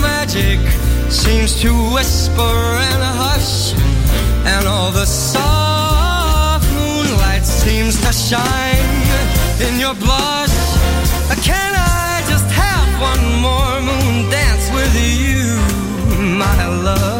magic seems to whisper and hush. And all the soft moonlight seems to shine in your blush. Can I just have one more moon dance with you, my love?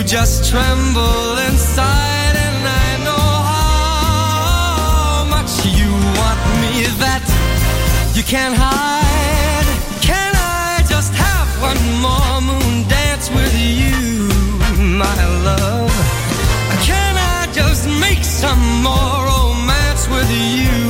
you just tremble inside, and I know how much you want me that you can't hide. Can I just have one more moon dance with you, my love? Can I just make some more romance with you,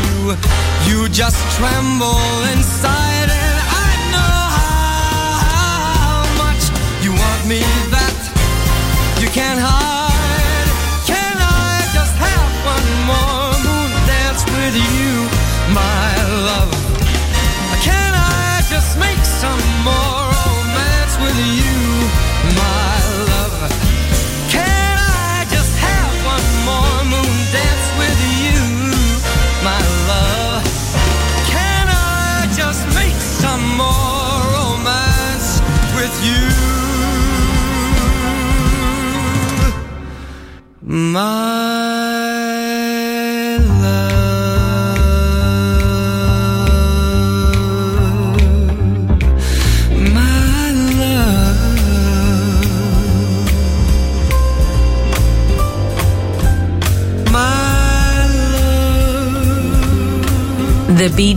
you, you just tremble inside,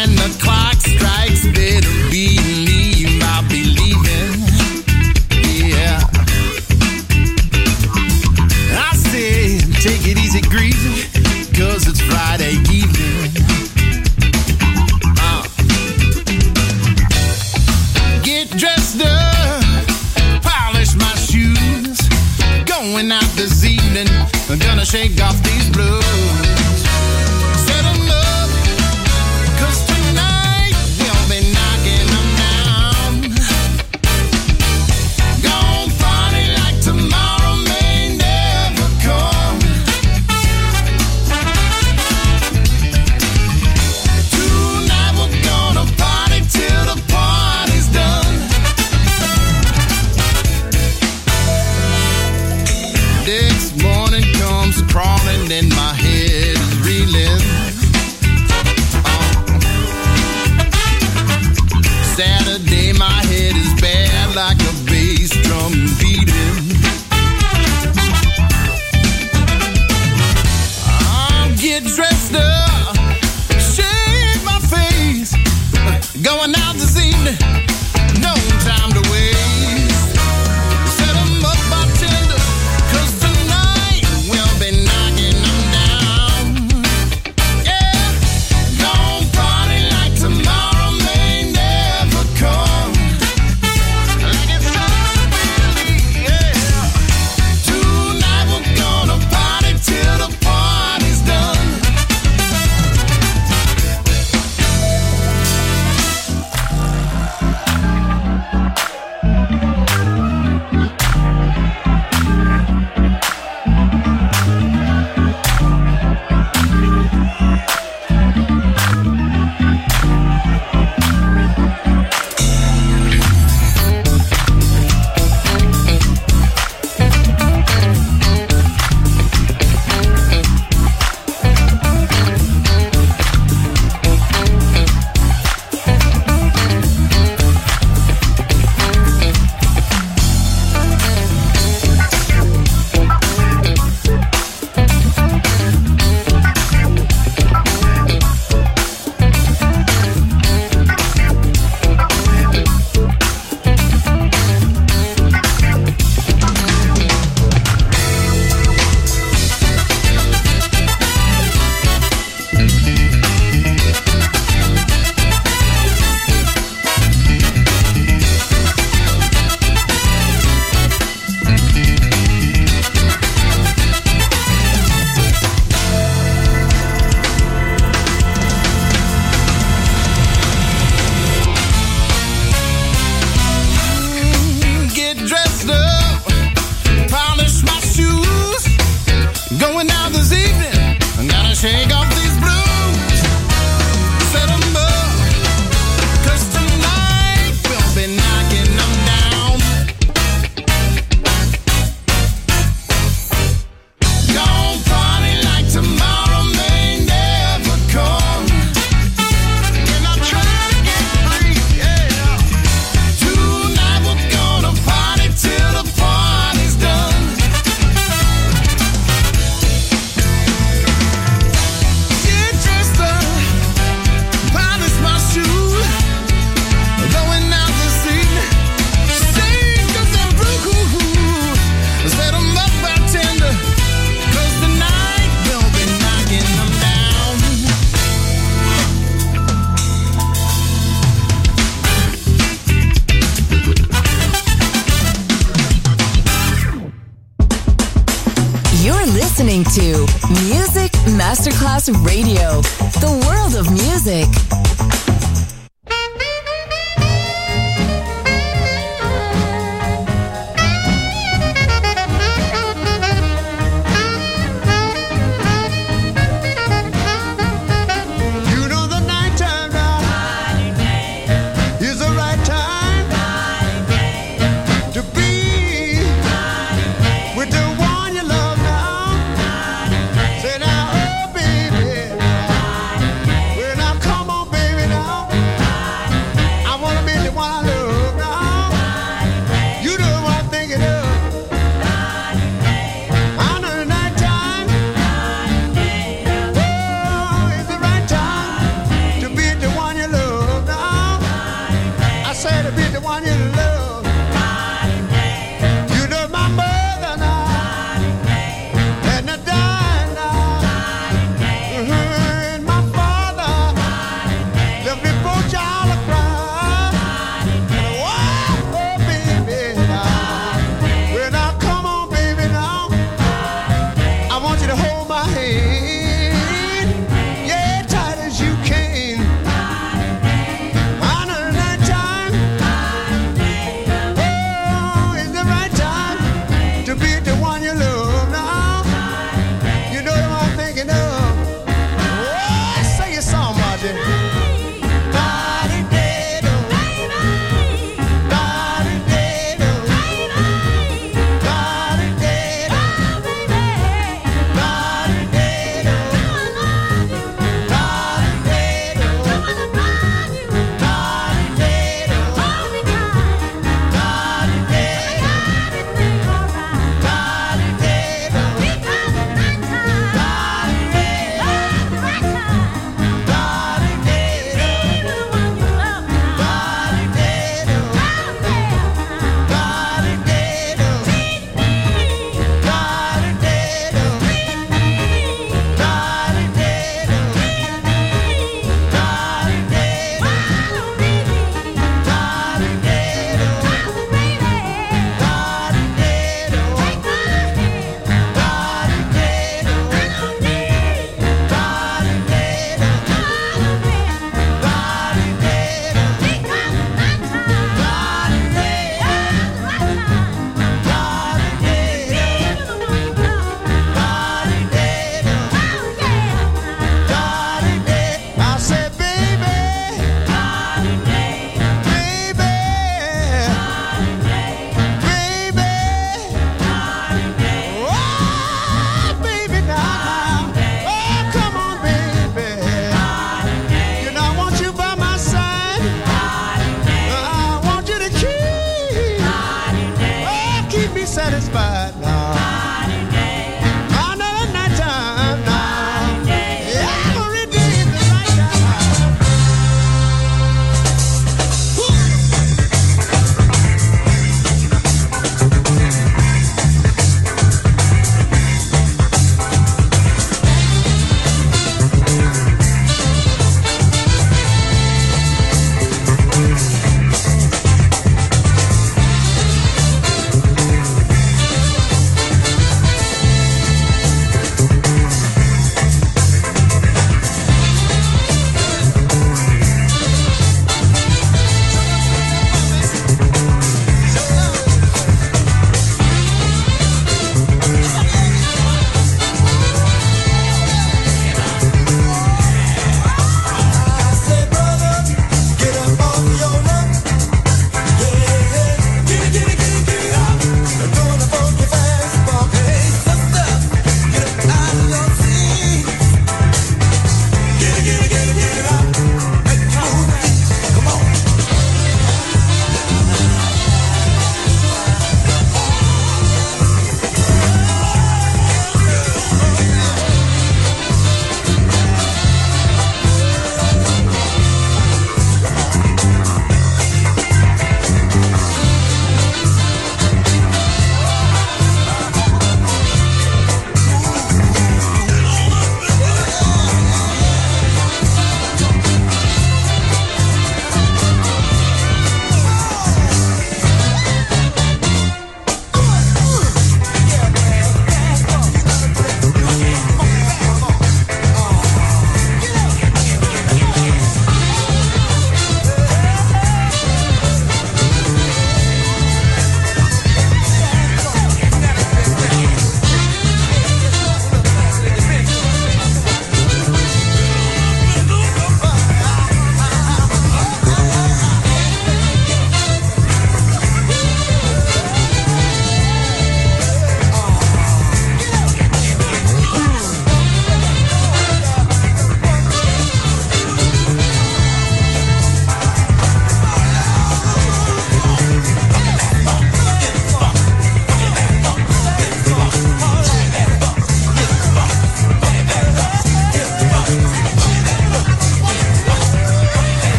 When the